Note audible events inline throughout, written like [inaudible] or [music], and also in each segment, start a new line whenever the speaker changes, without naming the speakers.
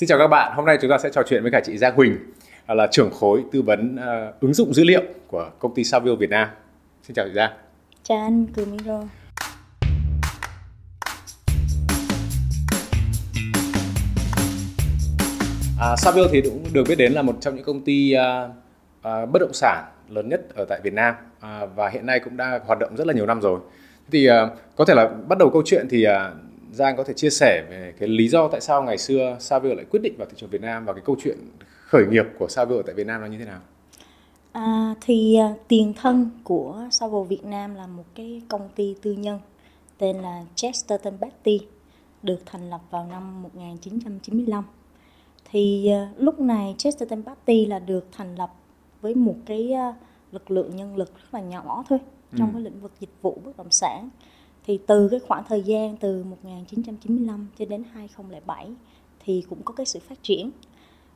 Xin chào các bạn, hôm nay chúng ta sẽ trò chuyện với cả chị Giang Huỳnh là trưởng khối tư vấn uh, ứng dụng dữ liệu của công ty Savio Việt Nam. Xin chào chị Giang.
Chào anh Cường Miro.
À, Savio thì cũng được biết đến là một trong những công ty uh, uh, bất động sản lớn nhất ở tại Việt Nam uh, và hiện nay cũng đã hoạt động rất là nhiều năm rồi. Thì uh, có thể là bắt đầu câu chuyện thì uh, Giang có thể chia sẻ về cái lý do tại sao ngày xưa Savio lại quyết định vào thị trường Việt Nam và cái câu chuyện khởi nghiệp của Savio tại Việt Nam là như thế nào?
À, thì uh, tiền thân của Savio Việt Nam là một cái công ty tư nhân tên là Chesterton Batty được thành lập vào năm 1995. Thì uh, lúc này Chesterton Batty là được thành lập với một cái uh, lực lượng nhân lực rất là nhỏ thôi trong ừ. cái lĩnh vực dịch vụ bất động sản thì từ cái khoảng thời gian từ 1995 cho đến 2007 thì cũng có cái sự phát triển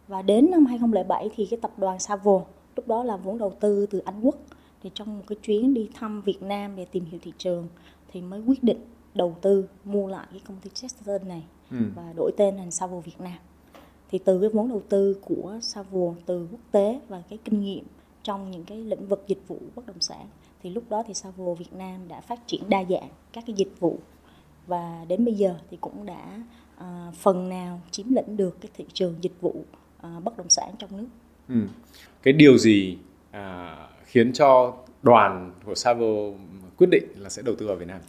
và đến năm 2007 thì cái tập đoàn Savo lúc đó là vốn đầu tư từ Anh Quốc thì trong một cái chuyến đi thăm Việt Nam để tìm hiểu thị trường thì mới quyết định đầu tư mua lại cái công ty Chesterton này ừ. và đổi tên thành Savo Việt Nam thì từ cái vốn đầu tư của Savo từ quốc tế và cái kinh nghiệm trong những cái lĩnh vực dịch vụ bất động sản thì lúc đó thì Savo Việt Nam đã phát triển đa dạng các cái dịch vụ và đến bây giờ thì cũng đã uh, phần nào chiếm lĩnh được cái thị trường dịch vụ uh, bất động sản trong nước.
Ừ. Cái điều gì à, khiến cho đoàn của Savo quyết định là sẽ đầu tư vào Việt Nam?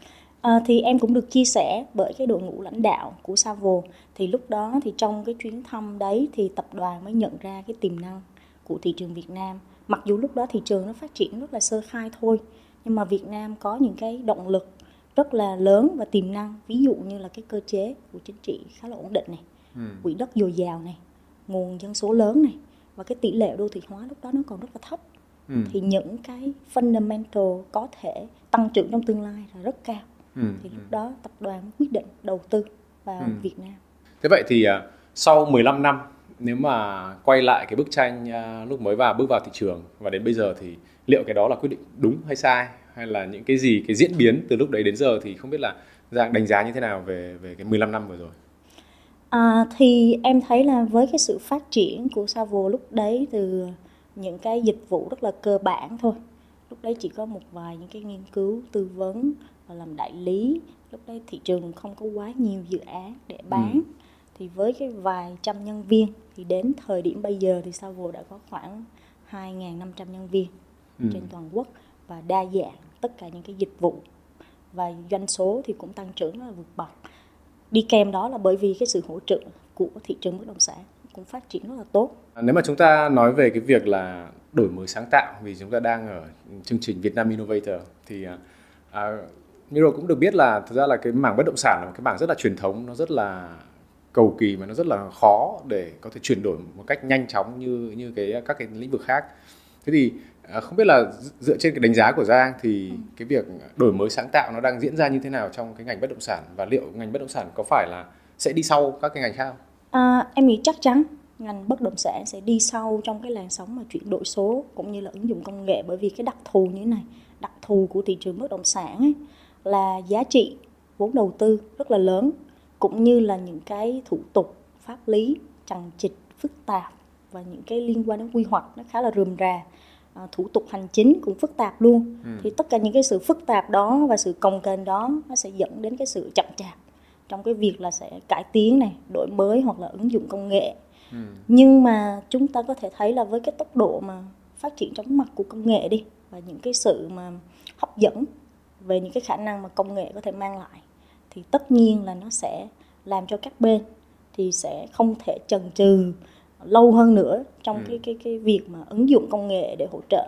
À, thì em cũng được chia sẻ bởi cái đội ngũ lãnh đạo của Savo thì lúc đó thì trong cái chuyến thăm đấy thì tập đoàn mới nhận ra cái tiềm năng của thị trường Việt Nam mặc dù lúc đó thị trường nó phát triển rất là sơ khai thôi nhưng mà Việt Nam có những cái động lực rất là lớn và tiềm năng ví dụ như là cái cơ chế của chính trị khá là ổn định này ừ. quỹ đất dồi dào này nguồn dân số lớn này và cái tỷ lệ đô thị hóa lúc đó nó còn rất là thấp ừ. thì những cái fundamental có thể tăng trưởng trong tương lai là rất cao ừ. thì lúc đó tập đoàn quyết định đầu tư vào ừ. Việt Nam
thế vậy thì uh, sau 15 năm nếu mà quay lại cái bức tranh uh, lúc mới vào bước vào thị trường và đến bây giờ thì liệu cái đó là quyết định đúng hay sai? Hay là những cái gì cái diễn biến từ lúc đấy đến giờ thì không biết là Giang đánh giá như thế nào về về cái 15 năm vừa rồi?
À, thì em thấy là với cái sự phát triển của Savo lúc đấy từ những cái dịch vụ rất là cơ bản thôi lúc đấy chỉ có một vài những cái nghiên cứu tư vấn và làm đại lý. Lúc đấy thị trường không có quá nhiều dự án để bán. Ừ. thì với cái vài trăm nhân viên thì đến thời điểm bây giờ thì Savo đã có khoảng 2.500 nhân viên ừ. trên toàn quốc và đa dạng tất cả những cái dịch vụ và doanh số thì cũng tăng trưởng rất là vượt bậc đi kèm đó là bởi vì cái sự hỗ trợ của thị trường bất động sản cũng phát triển rất là tốt.
À, nếu mà chúng ta nói về cái việc là đổi mới sáng tạo vì chúng ta đang ở chương trình Việt Nam Innovator thì à, à, Miro cũng được biết là thực ra là cái mảng bất động sản là một cái mảng rất là truyền thống nó rất là cầu kỳ mà nó rất là khó để có thể chuyển đổi một cách nhanh chóng như như cái các cái lĩnh vực khác. Thế thì À, không biết là dựa trên cái đánh giá của Giang thì ừ. cái việc đổi mới sáng tạo nó đang diễn ra như thế nào trong cái ngành bất động sản và liệu ngành bất động sản có phải là sẽ đi sau các cái ngành khác không?
À, em nghĩ chắc chắn ngành bất động sản sẽ đi sau trong cái làn sóng mà chuyển đổi số cũng như là ứng dụng công nghệ bởi vì cái đặc thù như thế này đặc thù của thị trường bất động sản ấy, là giá trị vốn đầu tư rất là lớn cũng như là những cái thủ tục pháp lý chằng chịt phức tạp và những cái liên quan đến quy hoạch nó khá là rườm rà À, thủ tục hành chính cũng phức tạp luôn ừ. thì tất cả những cái sự phức tạp đó và sự cồng kềnh đó nó sẽ dẫn đến cái sự chậm chạp trong cái việc là sẽ cải tiến này đổi mới hoặc là ứng dụng công nghệ ừ. nhưng mà chúng ta có thể thấy là với cái tốc độ mà phát triển chóng mặt của công nghệ đi và những cái sự mà hấp dẫn về những cái khả năng mà công nghệ có thể mang lại thì tất nhiên là nó sẽ làm cho các bên thì sẽ không thể chần chừ lâu hơn nữa trong ừ. cái cái cái việc mà ứng dụng công nghệ để hỗ trợ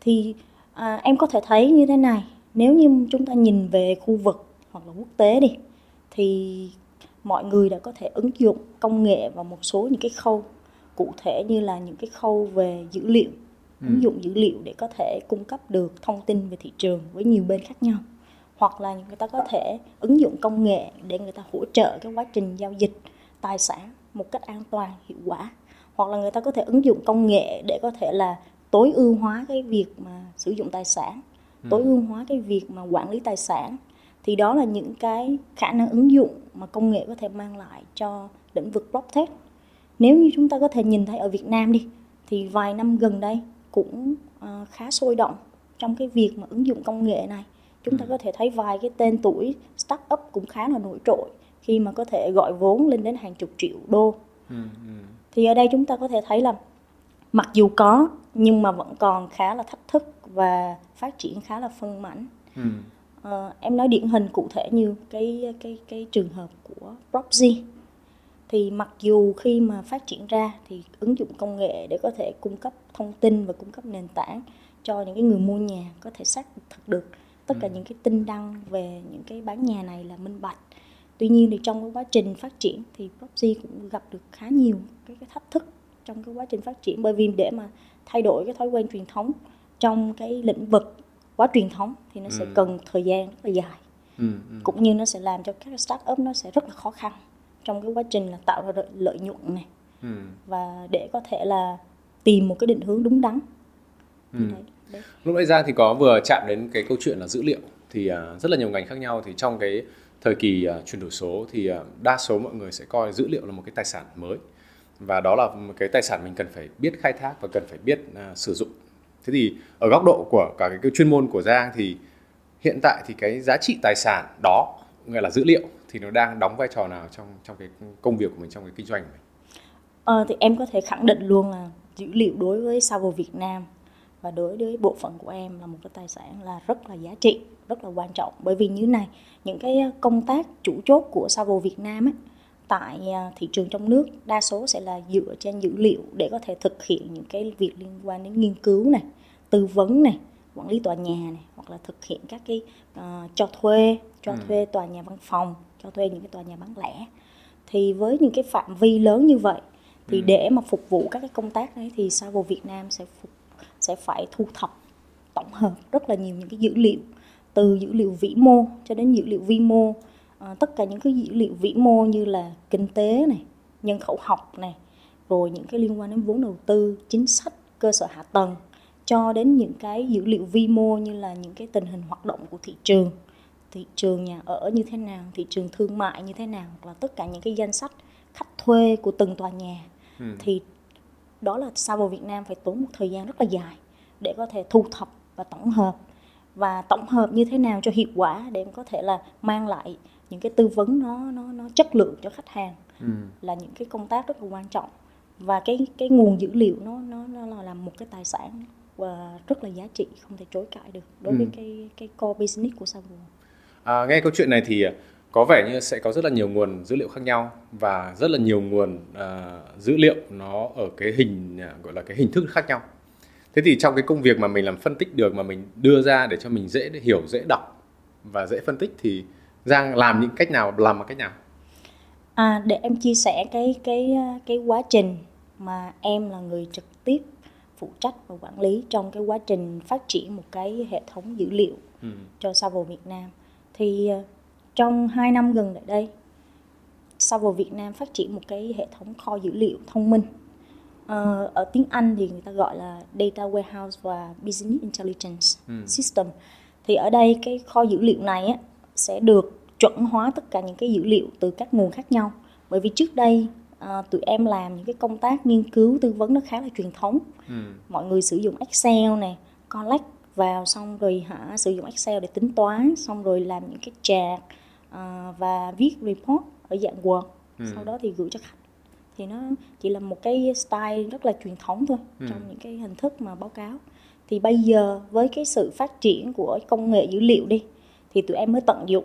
thì à, em có thể thấy như thế này nếu như chúng ta nhìn về khu vực hoặc là quốc tế đi thì mọi người đã có thể ứng dụng công nghệ vào một số những cái khâu cụ thể như là những cái khâu về dữ liệu ừ. ứng dụng dữ liệu để có thể cung cấp được thông tin về thị trường với nhiều bên khác nhau hoặc là người ta có thể ứng dụng công nghệ để người ta hỗ trợ cái quá trình giao dịch tài sản một cách an toàn hiệu quả. Hoặc là người ta có thể ứng dụng công nghệ để có thể là tối ưu hóa cái việc mà sử dụng tài sản ừ. tối ưu hóa cái việc mà quản lý tài sản. Thì đó là những cái khả năng ứng dụng mà công nghệ có thể mang lại cho lĩnh vực blockchain nếu như chúng ta có thể nhìn thấy ở Việt Nam đi thì vài năm gần đây cũng uh, khá sôi động trong cái việc mà ứng dụng công nghệ này chúng ta có thể thấy vài cái tên tuổi start up cũng khá là nổi trội khi mà có thể gọi vốn lên đến hàng chục triệu đô ừ, ừ. thì ở đây chúng ta có thể thấy là mặc dù có nhưng mà vẫn còn khá là thách thức và phát triển khá là phân mảnh ừ. à, em nói điển hình cụ thể như cái cái cái trường hợp của Proxy thì mặc dù khi mà phát triển ra thì ứng dụng công nghệ để có thể cung cấp thông tin và cung cấp nền tảng cho những cái người mua nhà có thể xác thực được tất cả ừ. những cái tin đăng về những cái bán nhà này là minh bạch tuy nhiên thì trong cái quá trình phát triển thì Proxy cũng gặp được khá nhiều cái, cái thách thức trong cái quá trình phát triển bởi vì để mà thay đổi cái thói quen truyền thống trong cái lĩnh vực quá truyền thống thì nó ừ. sẽ cần thời gian rất là dài ừ, ừ. cũng như nó sẽ làm cho các start up nó sẽ rất là khó khăn trong cái quá trình là tạo ra lợi nhuận này ừ. và để có thể là tìm một cái định hướng đúng đắn
ừ. đấy, đấy. lúc nãy ra thì có vừa chạm đến cái câu chuyện là dữ liệu. Thì uh, rất là nhiều ngành khác nhau. Thì trong cái thời kỳ uh, chuyển đổi số thì uh, đa số mọi người sẽ coi dữ liệu là một cái tài sản mới. Và đó là một cái tài sản mình cần phải biết khai thác và cần phải biết uh, sử dụng. Thế thì ở góc độ của cả cái, cái chuyên môn của giang thì hiện tại thì cái giá trị tài sản đó gọi là dữ liệu thì nó đang đóng vai trò nào trong trong cái công việc của mình trong cái kinh doanh của mình?
Ờ, thì em có thể khẳng định luôn là dữ liệu đối với Savo Việt Nam và đối với bộ phận của em là một cái tài sản là rất là giá trị rất là quan trọng bởi vì như này những cái công tác chủ chốt của Savo Việt Nam ấy, tại à, thị trường trong nước đa số sẽ là dựa trên dữ liệu để có thể thực hiện những cái việc liên quan đến nghiên cứu này tư vấn này quản lý tòa nhà này hoặc là thực hiện các cái uh, cho thuê cho ừ. thuê tòa nhà văn phòng cho thuê những cái tòa nhà bán lẻ thì với những cái phạm vi lớn như vậy thì ừ. để mà phục vụ các cái công tác đấy thì Savo Việt Nam sẽ phục sẽ phải thu thập tổng hợp rất là nhiều những cái dữ liệu từ dữ liệu vĩ mô cho đến dữ liệu vi mô à, tất cả những cái dữ liệu vĩ mô như là kinh tế này nhân khẩu học này rồi những cái liên quan đến vốn đầu tư chính sách cơ sở hạ tầng cho đến những cái dữ liệu vi mô như là những cái tình hình hoạt động của thị trường thị trường nhà ở như thế nào thị trường thương mại như thế nào hoặc là tất cả những cái danh sách khách thuê của từng tòa nhà ừ. thì đó là Savo Việt Nam phải tốn một thời gian rất là dài để có thể thu thập và tổng hợp và tổng hợp như thế nào cho hiệu quả để có thể là mang lại những cái tư vấn nó nó nó chất lượng cho khách hàng ừ. là những cái công tác rất là quan trọng và cái cái nguồn dữ liệu nó nó nó là một cái tài sản và rất là giá trị không thể chối cãi được đối ừ. với cái cái core business của Savo.
À, nghe câu chuyện này thì có vẻ như sẽ có rất là nhiều nguồn dữ liệu khác nhau và rất là nhiều nguồn uh, dữ liệu nó ở cái hình uh, gọi là cái hình thức khác nhau. Thế thì trong cái công việc mà mình làm phân tích được mà mình đưa ra để cho mình dễ để hiểu, dễ đọc và dễ phân tích thì Giang làm những cách nào, làm bằng cách nào?
À, để em chia sẻ cái cái cái quá trình mà em là người trực tiếp phụ trách và quản lý trong cái quá trình phát triển một cái hệ thống dữ liệu ừ. cho Savo Việt Nam thì trong 2 năm gần lại đây Savo Việt Nam phát triển một cái hệ thống kho dữ liệu thông minh uh, ở tiếng Anh thì người ta gọi là Data Warehouse và Business Intelligence ừ. System thì ở đây cái kho dữ liệu này á, sẽ được chuẩn hóa tất cả những cái dữ liệu từ các nguồn khác nhau bởi vì trước đây à, tụi em làm những cái công tác nghiên cứu tư vấn nó khá là truyền thống ừ. mọi người sử dụng Excel này collect vào xong rồi hả sử dụng Excel để tính toán xong rồi làm những cái chart à, và viết report ở dạng Word ừ. sau đó thì gửi cho khách thì nó chỉ là một cái style rất là truyền thống thôi ừ. trong những cái hình thức mà báo cáo thì bây giờ với cái sự phát triển của công nghệ dữ liệu đi thì tụi em mới tận dụng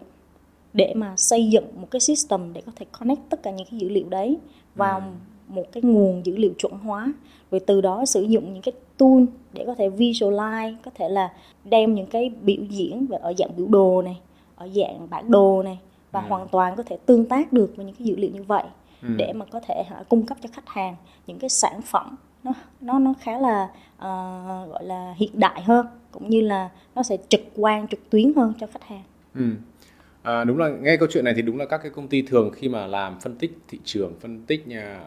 để mà xây dựng một cái system để có thể connect tất cả những cái dữ liệu đấy vào ừ. một cái nguồn dữ liệu chuẩn hóa rồi từ đó sử dụng những cái tool để có thể visualize có thể là đem những cái biểu diễn ở dạng biểu đồ này ở dạng bản đồ này và ừ. hoàn toàn có thể tương tác được với những cái dữ liệu như vậy ừ. để mà có thể hả, cung cấp cho khách hàng những cái sản phẩm nó nó nó khá là uh, gọi là hiện đại hơn cũng như là nó sẽ trực quan trực tuyến hơn cho khách hàng.
Ừ. À, đúng là nghe câu chuyện này thì đúng là các cái công ty thường khi mà làm phân tích thị trường, phân tích nhà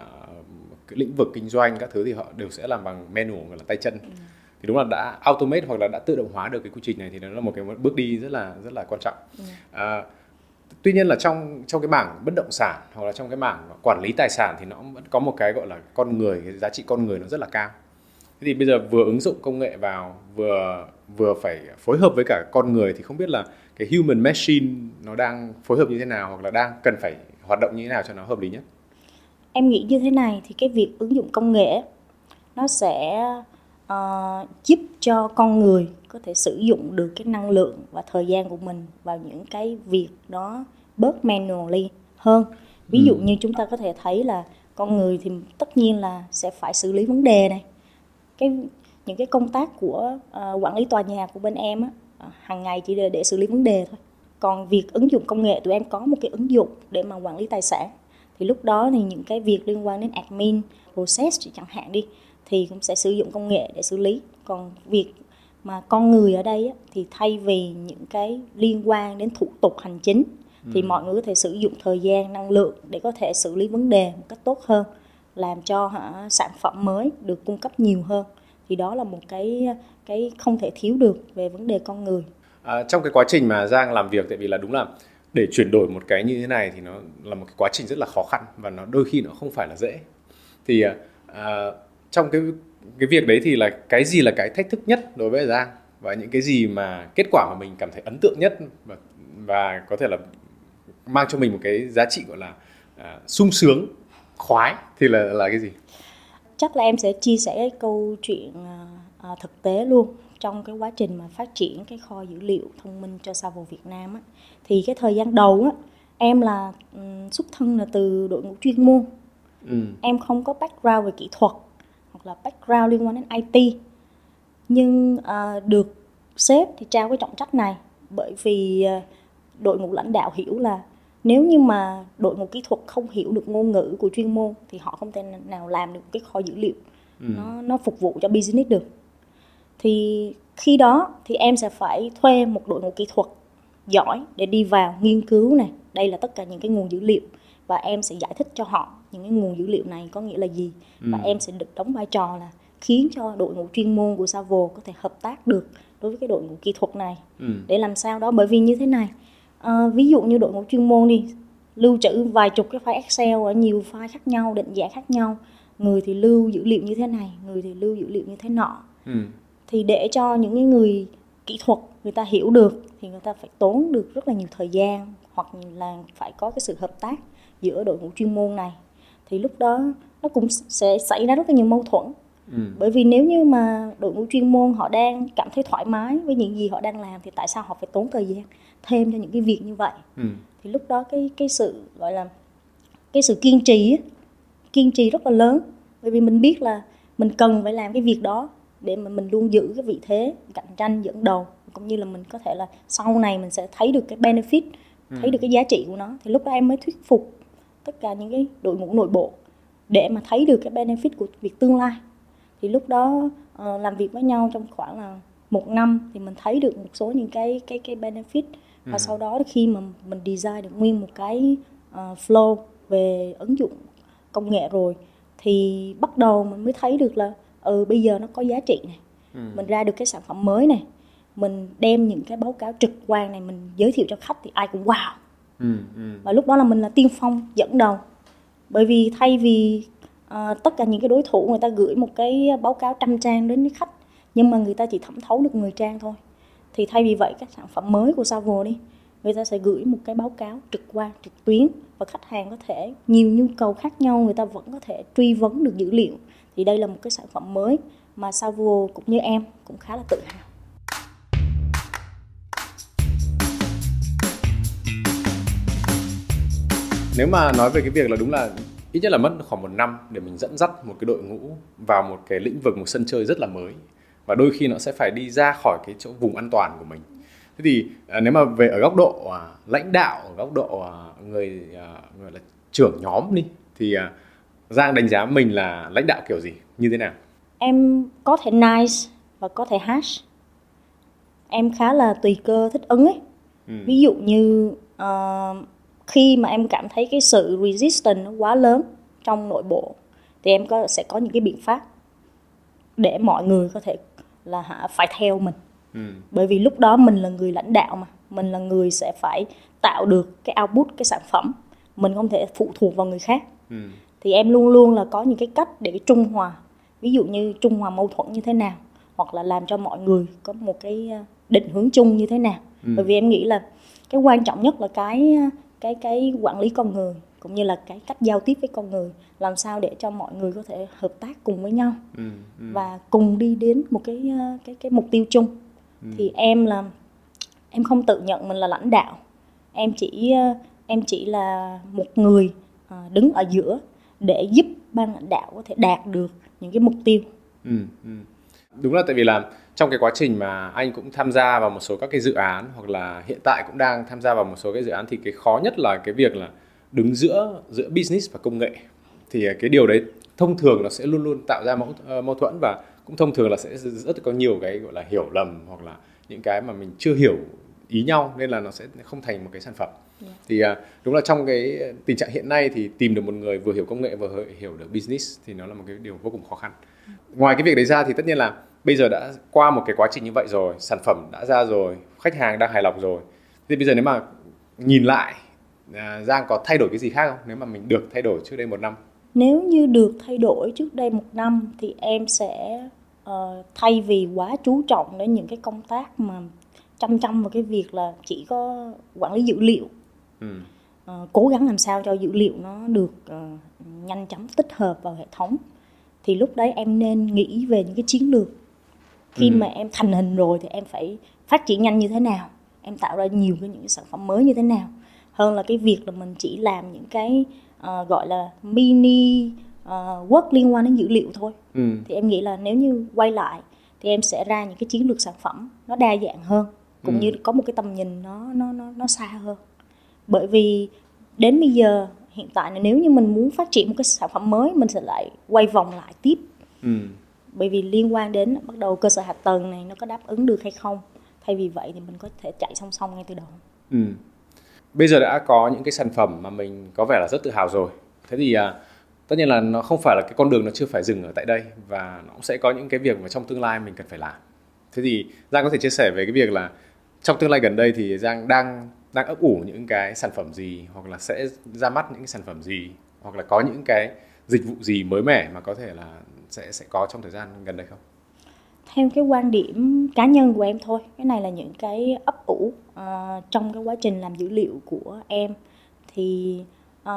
cái lĩnh vực kinh doanh các thứ thì họ đều sẽ làm bằng manual gọi là tay chân. Ừ. Thì đúng là đã automate hoặc là đã tự động hóa được cái quy trình này thì nó là một cái bước đi rất là rất là quan trọng. Ừ. À, tuy nhiên là trong trong cái mảng bất động sản hoặc là trong cái mảng quản lý tài sản thì nó vẫn có một cái gọi là con người cái giá trị con người nó rất là cao thế thì bây giờ vừa ứng dụng công nghệ vào vừa vừa phải phối hợp với cả con người thì không biết là cái human machine nó đang phối hợp như thế nào hoặc là đang cần phải hoạt động như thế nào cho nó hợp lý nhất
em nghĩ như thế này thì cái việc ứng dụng công nghệ nó sẽ uh, giúp cho con người có thể sử dụng được cái năng lượng và thời gian của mình vào những cái việc đó bớt manually hơn. Ví dụ ừ. như chúng ta có thể thấy là con người thì tất nhiên là sẽ phải xử lý vấn đề này. Cái những cái công tác của uh, quản lý tòa nhà của bên em á uh, hàng ngày chỉ để, để xử lý vấn đề thôi. Còn việc ứng dụng công nghệ tụi em có một cái ứng dụng để mà quản lý tài sản. Thì lúc đó thì những cái việc liên quan đến admin process chẳng hạn đi thì cũng sẽ sử dụng công nghệ để xử lý. Còn việc mà con người ở đây á, thì thay vì những cái liên quan đến thủ tục hành chính thì ừ. mọi người có thể sử dụng thời gian năng lượng để có thể xử lý vấn đề một cách tốt hơn làm cho hả, sản phẩm mới được cung cấp nhiều hơn. Thì đó là một cái cái không thể thiếu được về vấn đề con người.
À, trong cái quá trình mà Giang làm việc tại vì là đúng là để chuyển đổi một cái như thế này thì nó là một cái quá trình rất là khó khăn và nó đôi khi nó không phải là dễ. Thì à, trong cái cái việc đấy thì là cái gì là cái thách thức nhất đối với Giang? Và những cái gì mà kết quả mà mình cảm thấy ấn tượng nhất và và có thể là mang cho mình một cái giá trị gọi là à, sung sướng khoái thì là là cái gì?
Chắc là em sẽ chia sẻ cái câu chuyện à, à, thực tế luôn. Trong cái quá trình mà phát triển cái kho dữ liệu thông minh cho Savo Việt Nam á, thì cái thời gian đầu á em là um, xuất thân là từ đội ngũ chuyên môn. Ừ. em không có background về kỹ thuật hoặc là background liên quan đến IT nhưng uh, được sếp thì trao cái trọng trách này bởi vì uh, đội ngũ lãnh đạo hiểu là nếu như mà đội ngũ kỹ thuật không hiểu được ngôn ngữ của chuyên môn thì họ không thể nào làm được cái kho dữ liệu. Ừ. nó nó phục vụ cho business được. Thì khi đó thì em sẽ phải thuê một đội ngũ kỹ thuật giỏi để đi vào nghiên cứu này. Đây là tất cả những cái nguồn dữ liệu và em sẽ giải thích cho họ những cái nguồn dữ liệu này có nghĩa là gì ừ. và em sẽ được đóng vai trò là khiến cho đội ngũ chuyên môn của Savo có thể hợp tác được đối với cái đội ngũ kỹ thuật này ừ. để làm sao đó bởi vì như thế này à, ví dụ như đội ngũ chuyên môn đi lưu trữ vài chục cái file Excel ở nhiều file khác nhau định dạng khác nhau người thì lưu dữ liệu như thế này người thì lưu dữ liệu như thế nọ ừ. thì để cho những cái người kỹ thuật người ta hiểu được thì người ta phải tốn được rất là nhiều thời gian hoặc là phải có cái sự hợp tác giữa đội ngũ chuyên môn này thì lúc đó nó cũng sẽ xảy ra rất là nhiều mâu thuẫn ừ. bởi vì nếu như mà đội ngũ chuyên môn họ đang cảm thấy thoải mái với những gì họ đang làm thì tại sao họ phải tốn thời gian thêm cho những cái việc như vậy ừ. thì lúc đó cái cái sự gọi là cái sự kiên trì kiên trì rất là lớn bởi vì mình biết là mình cần phải làm cái việc đó để mà mình luôn giữ cái vị thế cạnh tranh dẫn đầu cũng như là mình có thể là sau này mình sẽ thấy được cái benefit ừ. thấy được cái giá trị của nó thì lúc đó em mới thuyết phục tất cả những cái đội ngũ nội bộ để mà thấy được cái benefit của việc tương lai thì lúc đó uh, làm việc với nhau trong khoảng là một năm thì mình thấy được một số những cái cái cái benefit và ừ. sau đó khi mà mình design được nguyên một cái uh, flow về ứng dụng công nghệ rồi thì bắt đầu mình mới thấy được là ừ bây giờ nó có giá trị này ừ. mình ra được cái sản phẩm mới này mình đem những cái báo cáo trực quan này mình giới thiệu cho khách thì ai cũng wow ừ, ừ. và lúc đó là mình là tiên phong dẫn đầu. Bởi vì thay vì uh, tất cả những cái đối thủ người ta gửi một cái báo cáo trăm trang đến với khách nhưng mà người ta chỉ thẩm thấu được 10 trang thôi thì thay vì vậy các sản phẩm mới của Savo đi người ta sẽ gửi một cái báo cáo trực quan trực tuyến và khách hàng có thể nhiều nhu cầu khác nhau người ta vẫn có thể truy vấn được dữ liệu. Thì đây là một cái sản phẩm mới mà Savo cũng như em cũng khá là tự hào.
Nếu mà nói về cái việc là đúng là ít nhất là mất khoảng một năm để mình dẫn dắt một cái đội ngũ vào một cái lĩnh vực một sân chơi rất là mới. Và đôi khi nó sẽ phải đi ra khỏi cái chỗ vùng an toàn của mình. Thế thì à, nếu mà về ở góc độ à, lãnh đạo ở góc độ à, người à, gọi là trưởng nhóm đi thì à, giang đánh giá mình là lãnh đạo kiểu gì? Như thế nào?
Em có thể nice và có thể harsh. Em khá là tùy cơ thích ứng ấy. Ừ. ví dụ như uh, khi mà em cảm thấy cái sự resistance nó quá lớn trong nội bộ thì em có sẽ có những cái biện pháp để mọi người có thể là hả phải theo mình ừ. bởi vì lúc đó mình là người lãnh đạo mà mình là người sẽ phải tạo được cái output cái sản phẩm mình không thể phụ thuộc vào người khác ừ. thì em luôn luôn là có những cái cách để trung hòa ví dụ như trung hòa mâu thuẫn như thế nào hoặc là làm cho mọi người có một cái ờ, định hướng chung như thế nào ừ. bởi vì em nghĩ là cái quan trọng nhất là cái cái cái quản lý con người cũng như là cái cách giao tiếp với con người làm sao để cho mọi người có thể hợp tác cùng với nhau ừ, ừ. và cùng đi đến một cái ờ, cái cái mục tiêu chung ừ. thì em là em không tự nhận mình là lãnh đạo em chỉ ờ, em chỉ là một người ờ, đứng ở giữa để giúp ban lãnh đạo có thể đạt được những cái mục tiêu ừ,
ừ đúng là tại vì là trong cái quá trình mà anh cũng tham gia vào một số các cái dự án hoặc là hiện tại cũng đang tham gia vào một số cái dự án thì cái khó nhất là cái việc là đứng giữa giữa business và công nghệ. Thì à, cái điều đấy thông thường nó sẽ luôn luôn tạo ra mâu, ờ, mâu thuẫn và cũng thông thường là sẽ rất có nhiều cái gọi là hiểu lầm hoặc là những cái mà mình chưa hiểu ý nhau nên là nó sẽ không thành một cái sản phẩm yeah. Dạ. thì uh, đúng là trong cái tình trạng hiện nay thì tìm được một người vừa hiểu công nghệ vừa hiểu được business thì nó là một cái điều vô cùng khó khăn ngoài cái việc đấy ra thì tất nhiên là bây giờ đã qua một cái quá trình như vậy rồi sản phẩm đã ra rồi khách hàng đang hài lòng rồi thì bây giờ nếu mà nhìn lại à, Giang có thay đổi cái gì khác không nếu mà mình được thay đổi trước đây một năm
nếu như được thay đổi trước đây một năm thì em sẽ uh, thay vì quá chú trọng đến những cái công tác mà chăm chăm vào cái việc là chỉ có quản lý dữ liệu ừ. uh, cố gắng làm sao cho dữ liệu nó được uh, nhanh chóng tích hợp vào hệ thống thì lúc đấy em nên nghĩ về những cái chiến lược khi ừ. mà em thành hình rồi thì em phải phát triển nhanh như thế nào em tạo ra nhiều cái những cái sản phẩm mới như thế nào hơn là cái việc là mình chỉ làm những cái uh, gọi là mini uh, work liên quan đến dữ liệu thôi ừ. thì em nghĩ là nếu như quay lại thì em sẽ ra những cái chiến lược sản phẩm nó đa dạng hơn cũng ừ. như có một cái tầm nhìn nó nó nó nó xa hơn bởi vì đến bây giờ hiện tại là nếu như mình muốn phát triển một cái sản phẩm mới mình sẽ lại quay vòng lại tiếp. Ừ. bởi vì liên quan đến bắt đầu cơ sở hạ tầng này nó có đáp ứng được hay không. Thay vì vậy thì mình có thể chạy song song ngay từ đầu. Ừ.
Bây giờ đã có những cái sản phẩm mà mình có vẻ là rất tự hào rồi. Thế thì à, tất nhiên là nó không phải là cái con đường nó chưa phải dừng ở tại đây và nó cũng sẽ có những cái việc mà trong tương lai mình cần phải làm. Thế thì giang có thể chia sẻ về cái việc là trong tương lai gần đây thì giang đang đang ấp ủ những cái sản phẩm gì hoặc là sẽ ra mắt những cái sản phẩm gì hoặc là có những cái dịch vụ gì mới mẻ mà có thể là sẽ sẽ có trong thời gian gần đây không?
Theo cái quan điểm cá nhân của em thôi cái này là những cái ấp ủ uh, trong cái quá trình làm dữ liệu của em. Thì uh,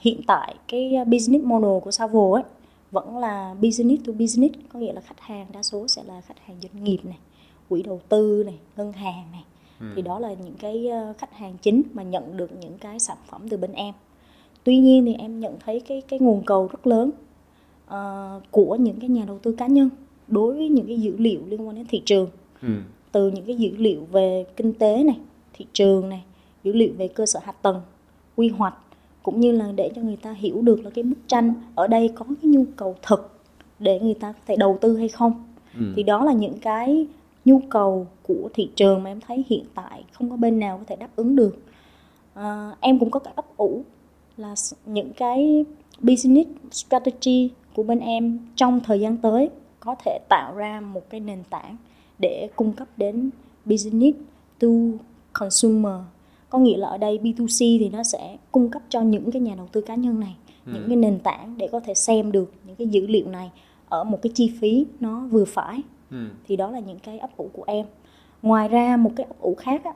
hiện tại cái business model của Savo ấy vẫn là business to business có nghĩa là khách hàng đa số sẽ là khách hàng doanh nghiệp này quỹ đầu tư này ngân hàng này ừ. thì đó là những cái ờ, khách hàng chính mà nhận được những cái sản phẩm từ bên em tuy nhiên thì em nhận thấy cái cái nguồn cầu rất lớn uh, của những cái nhà đầu tư cá nhân đối với những cái dữ liệu liên quan đến thị trường ừ. từ những cái dữ liệu về kinh tế này thị trường này dữ liệu về cơ sở hạ tầng quy hoạch cũng như là để cho người ta hiểu được là cái bức tranh ở đây có cái nhu cầu thực để người ta có thể đầu tư hay không ừ. thì đó là những cái nhu cầu của thị trường mà em thấy hiện tại không có bên nào có thể đáp ứng được. À, em cũng có cái ấp ủ là những cái business strategy của bên em trong thời gian tới có thể tạo ra một cái nền tảng để cung cấp đến business to consumer. Có nghĩa là ở đây B2C thì nó sẽ cung cấp cho những cái nhà đầu tư cá nhân này ừ. những cái nền tảng để có thể xem được những cái dữ liệu này ở một cái chi phí nó vừa phải ừ. thì đó là những cái ấp ủ của em ngoài ra một cái ấp ủ khác á,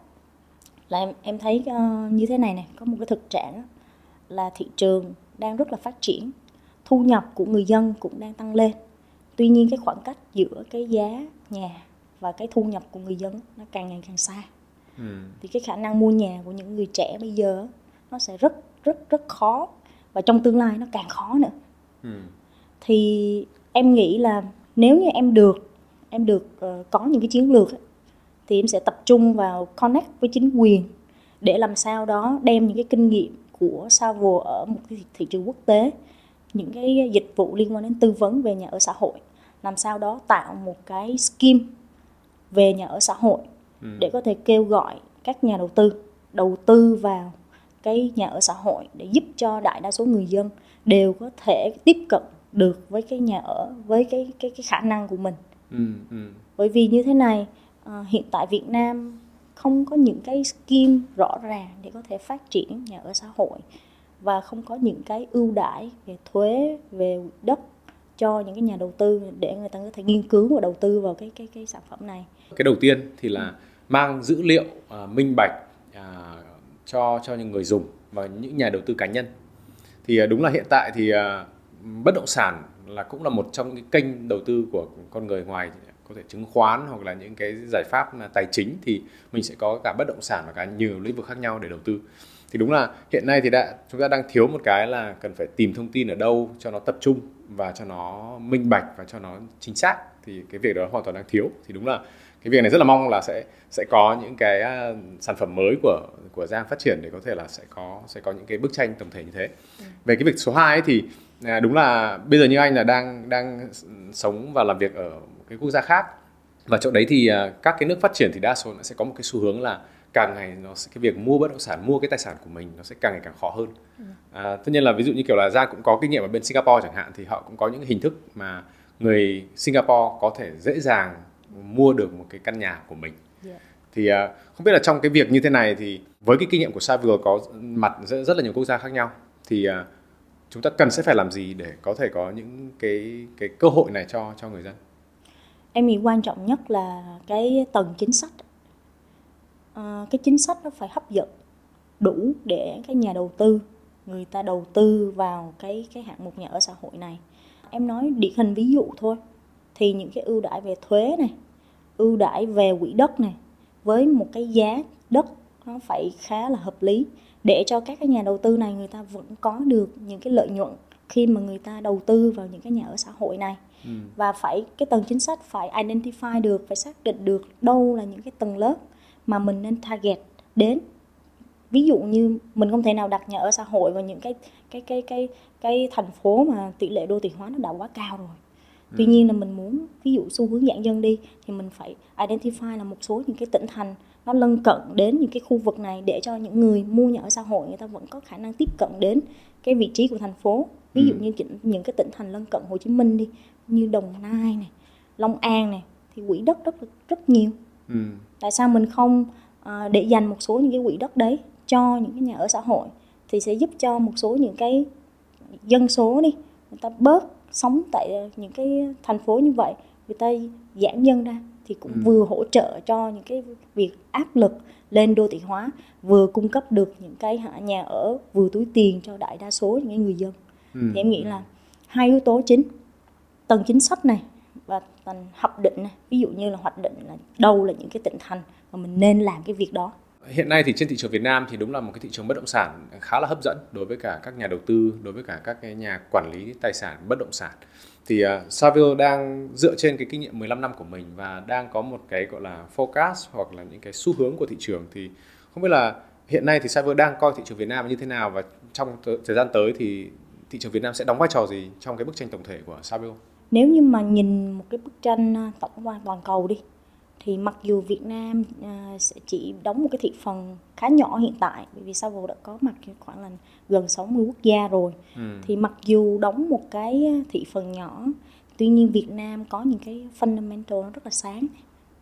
là em em thấy uh, như thế này này có một cái thực trạng á, là thị trường đang rất là phát triển thu nhập của người dân cũng đang tăng lên tuy nhiên cái khoảng cách giữa cái giá nhà và cái thu nhập của người dân nó càng ngày càng xa ừ. thì cái khả năng mua nhà của những người trẻ bây giờ nó sẽ rất rất rất khó và trong tương lai nó càng khó nữa ừ. thì em nghĩ là nếu như em được em được uh, có những cái chiến lược thì em sẽ tập trung vào connect với chính quyền để làm sao đó đem những cái kinh nghiệm của Savo ở một cái thị trường quốc tế những cái dịch vụ liên quan đến tư vấn về nhà ở xã hội làm sao đó tạo một cái scheme về nhà ở xã hội ừ. để có thể kêu gọi các nhà đầu tư đầu tư vào cái nhà ở xã hội để giúp cho đại đa số người dân đều có thể tiếp cận được với cái nhà ở với cái cái cái khả năng của mình ừ, ừ. bởi vì như thế này uh, hiện tại Việt Nam không có những cái scheme rõ ràng để có thể phát triển nhà ở xã hội và không có những cái ưu đãi về thuế về đất cho những cái nhà đầu tư để người ta có thể nghiên cứu và đầu tư vào cái cái cái sản phẩm này.
Cái đầu tiên thì là mang dữ liệu uh, minh bạch uh, cho cho những người dùng và những nhà đầu tư cá nhân. Thì uh, đúng là hiện tại thì uh, bất động sản là cũng là một trong những kênh đầu tư của con người ngoài có thể chứng khoán hoặc là những cái giải pháp tài chính thì mình sẽ có cả bất động sản và cả nhiều lĩnh vực khác nhau để đầu tư thì đúng là hiện nay thì đã chúng ta đang thiếu một cái là cần phải tìm thông tin ở đâu cho nó tập trung và cho nó minh bạch và cho nó chính xác thì cái việc đó hoàn toàn đang thiếu thì đúng là cái việc này rất là mong là sẽ sẽ có những cái uh, sản phẩm mới của của Giang phát triển để có thể là sẽ có sẽ có những cái bức tranh tổng thể như thế. Ừ. Về cái việc số 2 ấy thì à, đúng là bây giờ như anh là đang đang sống và làm việc ở cái quốc gia khác và chỗ đấy thì uh, các cái nước phát triển thì đa số nó sẽ có một cái xu hướng là càng ngày nó sẽ cái việc mua bất động sản mua cái tài sản của mình nó sẽ càng ngày càng khó hơn ừ. à, tất nhiên là ví dụ như kiểu là Giang cũng có kinh nghiệm ở bên Singapore chẳng hạn thì họ cũng có những hình thức mà người Singapore có thể dễ dàng mua được một cái căn nhà của mình yeah. thì uh, không biết là trong cái việc như thế này thì với cái kinh nghiệm của Savile có mặt rất, rất là nhiều quốc gia khác nhau thì uh, chúng ta cần sẽ phải làm gì để có thể có những cái cái cơ hội này cho cho người dân?
Em nghĩ quan trọng nhất là cái tầng chính sách. À, cái chính sách nó phải hấp dẫn đủ để cái nhà đầu tư người ta đầu tư vào cái cái hạng mục nhà ở xã hội này. Em nói điển hình ví dụ thôi thì những cái ưu đãi về thuế này ưu đãi về quỹ đất này với một cái giá đất nó phải khá là hợp lý để cho các cái nhà đầu tư này người ta vẫn có được những cái lợi nhuận khi mà người ta đầu tư vào những cái nhà ở xã hội này ừ. và phải cái tầng chính sách phải identify được phải xác định được đâu là những cái tầng lớp mà mình nên target đến ví dụ như mình không thể nào đặt nhà ở xã hội vào những cái cái cái cái cái thành phố mà tỷ lệ đô thị hóa nó đã quá cao rồi tuy ừ. nhiên là mình muốn ví dụ xu hướng giãn dân đi thì mình phải identify là một số những cái tỉnh thành nó lân cận đến những cái khu vực này để cho những người mua nhà ở xã hội người ta vẫn có khả năng tiếp cận đến cái vị trí của thành phố ví dụ ừ. như những cái tỉnh thành lân cận Hồ Chí Minh đi như Đồng Nai này Long An này thì quỹ đất rất rất nhiều ừ. tại sao mình không à, để dành một số những cái quỹ đất đấy cho những cái nhà ở xã hội thì sẽ giúp cho một số những cái dân số đi người ta bớt sống tại những cái thành phố như vậy người ta giảm dân ra thì cũng ừ. vừa hỗ trợ cho những cái việc áp lực lên đô thị hóa vừa cung cấp được những cái nhà ở vừa túi tiền cho đại đa số những người dân ừ. thì em nghĩ là hai yếu tố chính tầng chính sách này và tầng hoạch định này ví dụ như là hoạch định là đâu là những cái tỉnh thành mà mình nên làm cái việc đó
hiện nay thì trên thị trường Việt Nam thì đúng là một cái thị trường bất động sản khá là hấp dẫn đối với cả các nhà đầu tư đối với cả các cái nhà quản lý tài sản bất động sản. Thì uh, Savio đang dựa trên cái kinh nghiệm 15 năm của mình và đang có một cái gọi là forecast hoặc là những cái xu hướng của thị trường. Thì không biết là hiện nay thì Savio đang coi thị trường Việt Nam như thế nào và trong thời gian tới thì thị trường Việt Nam sẽ đóng vai trò gì trong cái bức tranh tổng thể của Savio?
Nếu như mà nhìn một cái bức tranh à, tổng quan toàn cầu đi thì mặc dù Việt Nam à, sẽ chỉ đóng một cái thị phần khá nhỏ hiện tại bởi vì Savile đã có mặt khoảng là gần 60 quốc gia rồi. Ừ. thì mặc dù đóng một cái thị phần nhỏ tuy nhiên Việt Nam có những cái fundamental nó rất là sáng.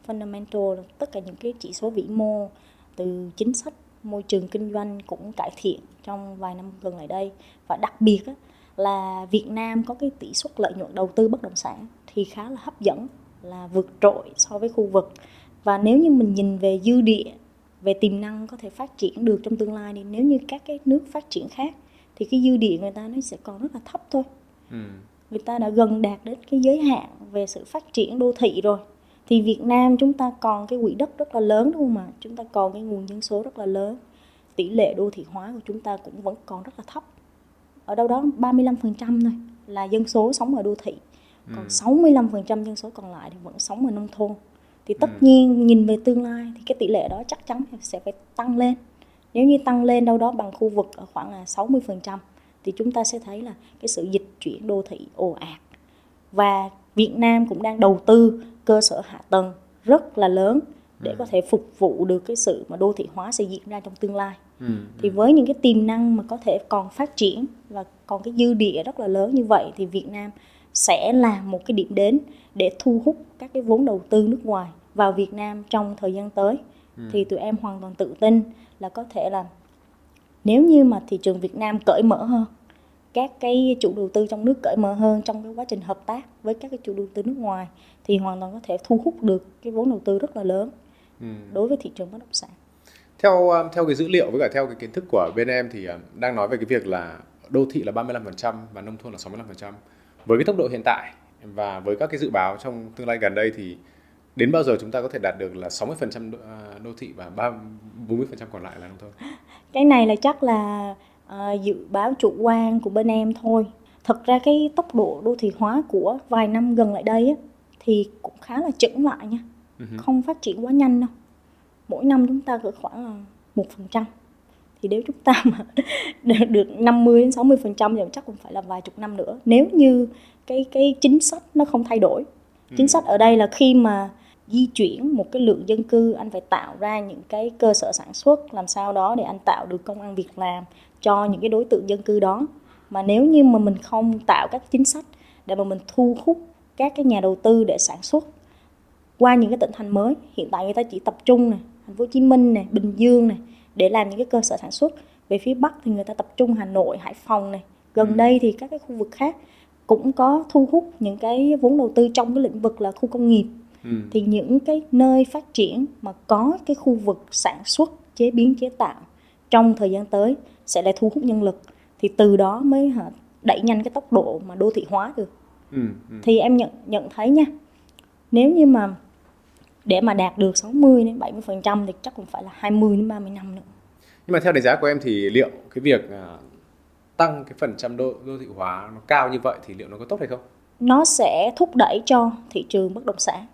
Fundamental là tất cả những cái chỉ số vĩ mô từ chính sách môi trường kinh doanh cũng cải thiện trong vài năm gần lại đây. Và đặc biệt là Việt Nam có cái tỷ suất lợi nhuận đầu tư bất động sản thì khá là hấp dẫn là vượt trội so với khu vực. Và nếu như mình nhìn về dư địa về tiềm năng có thể phát triển được trong tương lai thì nếu như các cái nước phát triển khác thì cái dư địa người ta nó sẽ còn rất là thấp thôi. Ừ. người ta đã gần đạt đến cái giới hạn về sự phát triển đô thị rồi. Thì Việt Nam chúng ta còn cái quỹ đất rất là lớn đúng không ạ? Chúng ta còn cái nguồn dân số rất là lớn. Tỷ lệ đô thị hóa của chúng ta cũng vẫn còn rất là thấp. Ở đâu đó 35% thôi là dân số sống ở đô thị còn ừ. 65% dân số còn lại thì vẫn sống ở nông thôn thì tất ừ. nhiên nhìn về tương lai thì cái tỷ lệ đó chắc chắn sẽ phải tăng lên nếu như tăng lên đâu đó bằng khu vực ở khoảng là 60% thì chúng ta sẽ thấy là cái sự dịch chuyển đô thị ồ ạt và Việt Nam cũng đang đầu tư cơ sở hạ tầng rất là lớn để ừ. có thể phục vụ được cái sự mà đô thị hóa sẽ diễn ra trong tương lai ừ. thì với những cái tiềm năng mà có thể còn phát triển và còn cái dư địa rất là lớn như vậy thì Việt Nam sẽ là một cái điểm đến để thu hút các cái vốn đầu tư nước ngoài vào Việt Nam trong thời gian tới ừ. thì tụi em hoàn toàn tự tin là có thể là nếu như mà thị trường Việt Nam cởi mở hơn các cái chủ đầu tư trong nước cởi mở hơn trong cái quá trình hợp tác với các cái chủ đầu tư nước ngoài thì hoàn toàn có thể thu hút được cái vốn đầu tư rất là lớn ừ. đối với thị trường bất động sản.
Theo um, theo cái dữ liệu với cả theo cái kiến thức của bên em thì um, đang nói về cái việc là đô thị là 35% và nông thôn là 65%. Với cái tốc độ hiện tại và với các cái dự báo trong tương lai gần đây thì đến bao giờ chúng ta có thể đạt được là 60% đô, uh, đô thị và 3 40% còn lại là nông thôn? [laughs]
Cái này là chắc là uh, dự báo chủ quan của bên em thôi. Thật ra cái tốc độ đô thị hóa của vài năm gần lại đây á, thì cũng khá là chững lại nha. Uh-huh. Không phát triển quá nhanh đâu. Mỗi năm chúng ta cỡ khoảng là một phần trăm thì nếu chúng ta mà [laughs] được 50 đến 60 phần trăm thì chắc cũng phải là vài chục năm nữa. Nếu như cái cái chính sách nó không thay đổi chính sách ở đây là khi mà di chuyển một cái lượng dân cư anh phải tạo ra những cái cơ sở sản xuất làm sao đó để anh tạo được công ăn việc làm cho những cái đối tượng dân cư đó. Mà nếu như mà mình không tạo các chính sách để mà mình thu hút các cái nhà đầu tư để sản xuất qua những cái tỉnh thành mới hiện tại người ta chỉ tập trung này thành phố Hồ Chí Minh này Bình Dương này để làm những cái cơ sở sản xuất về phía bắc thì người ta tập trung Hà Nội Hải Phòng này gần ừ. đây thì các cái khu vực khác cũng có thu hút những cái vốn đầu tư trong cái lĩnh vực là khu công nghiệp ừ. thì những cái nơi phát triển mà có cái khu vực sản xuất chế biến chế tạo trong thời gian tới sẽ lại thu hút nhân lực thì từ đó mới hả, đẩy nhanh cái tốc độ mà đô thị hóa được ừ, ừ. thì em nhận nhận thấy nha nếu như mà để mà đạt được 60 đến 70 phần trăm thì chắc cũng phải là 20 đến 30 năm nữa.
Nhưng mà theo đánh giá của em thì liệu cái việc à, tăng cái phần trăm đô, đô thị hóa nó cao như vậy thì liệu nó có tốt hay không?
Nó sẽ thúc đẩy cho thị trường bất động sản.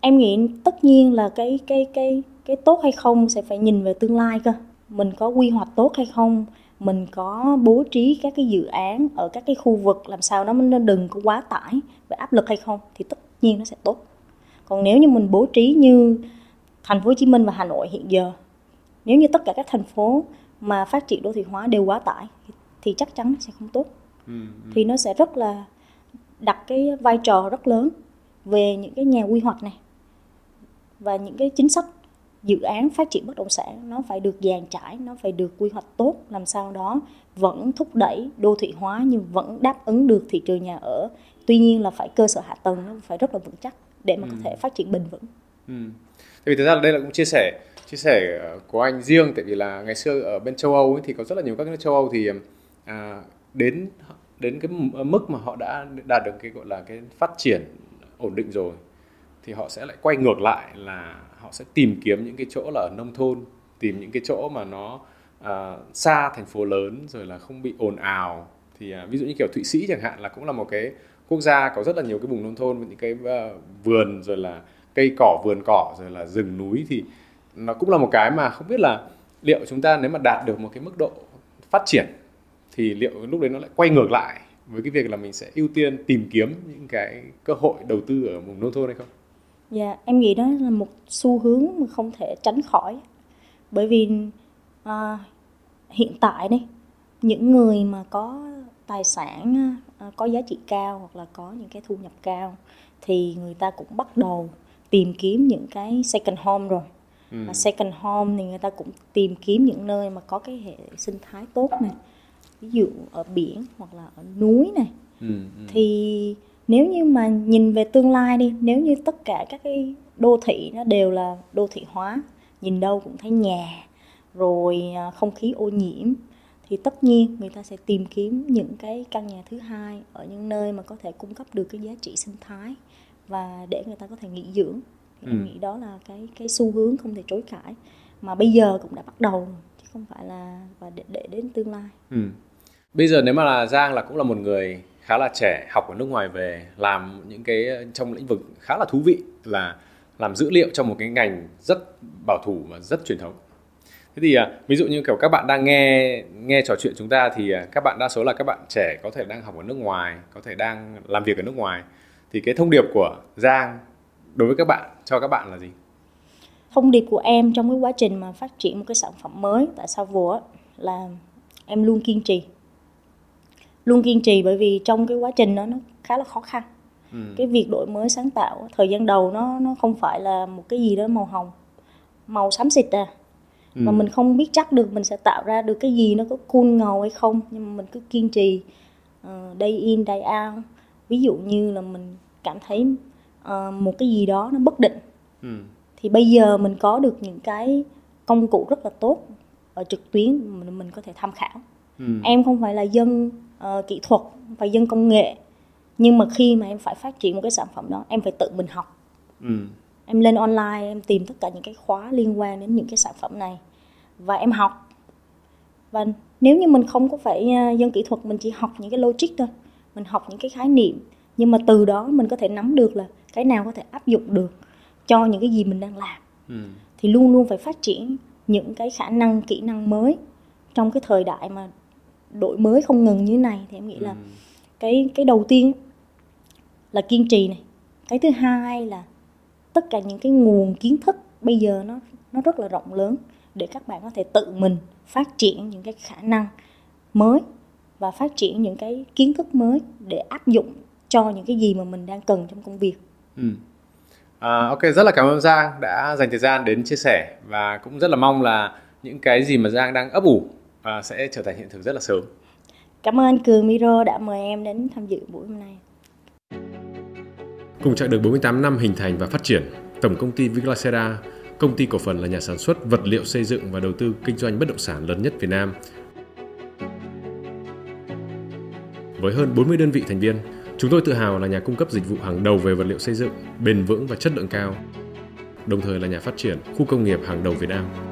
Em nghĩ tất nhiên là cái cái cái cái tốt hay không sẽ phải nhìn về tương lai cơ. Mình có quy hoạch tốt hay không? Mình có bố trí các cái dự án ở các cái khu vực làm sao nó đừng có quá tải và áp lực hay không thì tất nhiên nó sẽ tốt còn nếu như mình bố trí như thành phố Hồ Chí Minh và Hà Nội hiện giờ nếu như tất cả các thành phố mà phát triển đô thị hóa đều quá tải thì chắc chắn sẽ không tốt. Ừ, ừ. thì nó sẽ rất là đặt cái vai trò rất lớn về những cái nhà quy hoạch này và những cái chính sách dự án phát triển bất động sản. Nó phải được dàn trải nó phải được quy hoạch tốt làm sao đó vẫn thúc đẩy đô thị hóa nhưng vẫn đáp ứng được thị trường nhà ở. Tuy nhiên là phải cơ sở hạ tầng nó phải rất là vững chắc để mà ừ. có thể phát triển bền vững. Ừ.
Tại vì thực ra là đây là cũng chia sẻ chia sẻ ờ, của anh riêng tại vì là ngày xưa ở bên châu Âu ấy, thì có rất là nhiều các nước châu Âu thì à, đến đến cái mức mà họ đã đạt được cái gọi là cái phát triển ổn định rồi thì họ sẽ lại quay ngược lại là họ sẽ tìm kiếm những cái chỗ là ở nông thôn tìm những cái chỗ mà nó à, xa thành phố lớn rồi là không bị ồn ào thì à, ví dụ như kiểu thụy sĩ chẳng hạn là cũng là một cái quốc gia có rất là nhiều cái vùng nông thôn với những cái uh, vườn rồi là cây cỏ vườn cỏ rồi là rừng núi thì nó cũng là một cái mà không biết là liệu chúng ta nếu mà đạt được một cái mức độ phát triển thì liệu lúc đấy nó lại quay ngược lại với cái việc là mình sẽ ưu tiên tìm kiếm những cái cơ hội đầu tư ở vùng nông thôn hay không?
Dạ, em nghĩ đó là một xu hướng mà không thể tránh khỏi. Bởi vì à, hiện tại đây những người mà có tài sản Ờ, có giá trị cao hoặc là có những cái thu nhập cao thì người ta cũng bắt đầu tìm kiếm những cái second home rồi ừ. second home thì người ta cũng tìm kiếm những nơi mà có cái hệ sinh thái tốt này ví dụ ở biển hoặc là ở núi này ừ, ừ. thì nếu như mà nhìn về tương lai đi nếu như tất cả các cái đô thị nó đều là đô thị hóa nhìn đâu cũng thấy nhà rồi à, không khí ô nhiễm thì tất nhiên người ta sẽ tìm kiếm những cái căn nhà thứ hai ở những nơi mà có thể cung cấp được cái giá trị sinh thái và để người ta có thể nghỉ dưỡng thì ừ. em nghĩ đó là cái cái xu hướng không thể chối cãi mà bây giờ cũng đã bắt đầu chứ không phải là và để, để đến tương lai ừ.
bây giờ nếu mà là Giang là cũng là một người khá là trẻ học ở nước ngoài về làm những cái trong lĩnh vực khá là thú vị là làm dữ liệu trong một cái ngành rất bảo thủ và rất truyền thống thế thì à, ví dụ như kiểu các bạn đang nghe nghe trò chuyện chúng ta thì à, các bạn đa số là các bạn trẻ có thể đang học ở nước ngoài có thể đang làm việc ở nước ngoài. Thì cái thông điệp của Giang đối với các bạn cho các bạn là gì?
Thông điệp của em trong cái quá trình mà phát triển một cái sản phẩm mới tại sao vừa là em luôn kiên trì. Luôn kiên trì bởi vì trong cái quá trình đó nó khá là khó khăn. Ừ. cái việc đổi mới sáng tạo thời gian đầu nó nó không phải là một cái gì đó màu hồng màu xám xịt à ừ. và mình không biết chắc được mình sẽ tạo ra được cái gì nó có cool ngầu hay không nhưng mà mình cứ kiên trì uh, day in day out ví dụ như là mình cảm thấy uh, một cái gì đó nó bất định ừ. thì bây giờ mình có được những cái công cụ rất là tốt ở trực tuyến mình, mình có thể tham khảo ừ. em không phải là dân uh, kỹ thuật phải dân công nghệ nhưng mà khi mà em phải phát triển một cái sản phẩm đó em phải tự mình học ừ. Em lên online em tìm tất cả những cái khóa liên quan đến những cái sản phẩm này. Và em học. Và nếu như mình không có phải uh, dân kỹ thuật mình chỉ học những cái logic thôi. Mình học những cái khái niệm. Nhưng mà từ đó mình có thể nắm được là cái nào có thể áp dụng được cho những cái gì mình đang làm. Ừ. thì luôn luôn phải phát triển những cái khả năng kỹ năng mới. Trong cái thời đại mà đổi mới không ngừng như này thì em nghĩ là ừ. cái cái đầu tiên là kiên trì này. Cái thứ hai là tất cả những cái nguồn kiến thức bây giờ nó nó rất là rộng lớn để các bạn có thể tự mình phát triển những cái khả năng mới và phát triển những cái kiến thức mới để áp dụng cho những cái gì mà mình đang cần trong công việc.
Ừ. À, ok rất là cảm ơn Giang đã dành thời gian đến chia sẻ và cũng rất là mong là những cái gì mà Giang đang ấp ủ à, sẽ trở thành hiện thực rất là sớm.
Cảm ơn Cường Miro đã mời em đến tham dự buổi hôm nay.
Cùng chặng đường 48 năm hình thành và phát triển, Tổng công ty Viglacera, công ty cổ phần là nhà sản xuất vật liệu xây dựng và đầu tư kinh doanh bất động sản lớn nhất Việt Nam. Với hơn 40 đơn vị thành viên, chúng tôi tự hào là nhà cung cấp dịch vụ hàng đầu về vật liệu xây dựng, bền vững và chất lượng cao, đồng thời là nhà phát triển khu công nghiệp hàng đầu Việt Nam.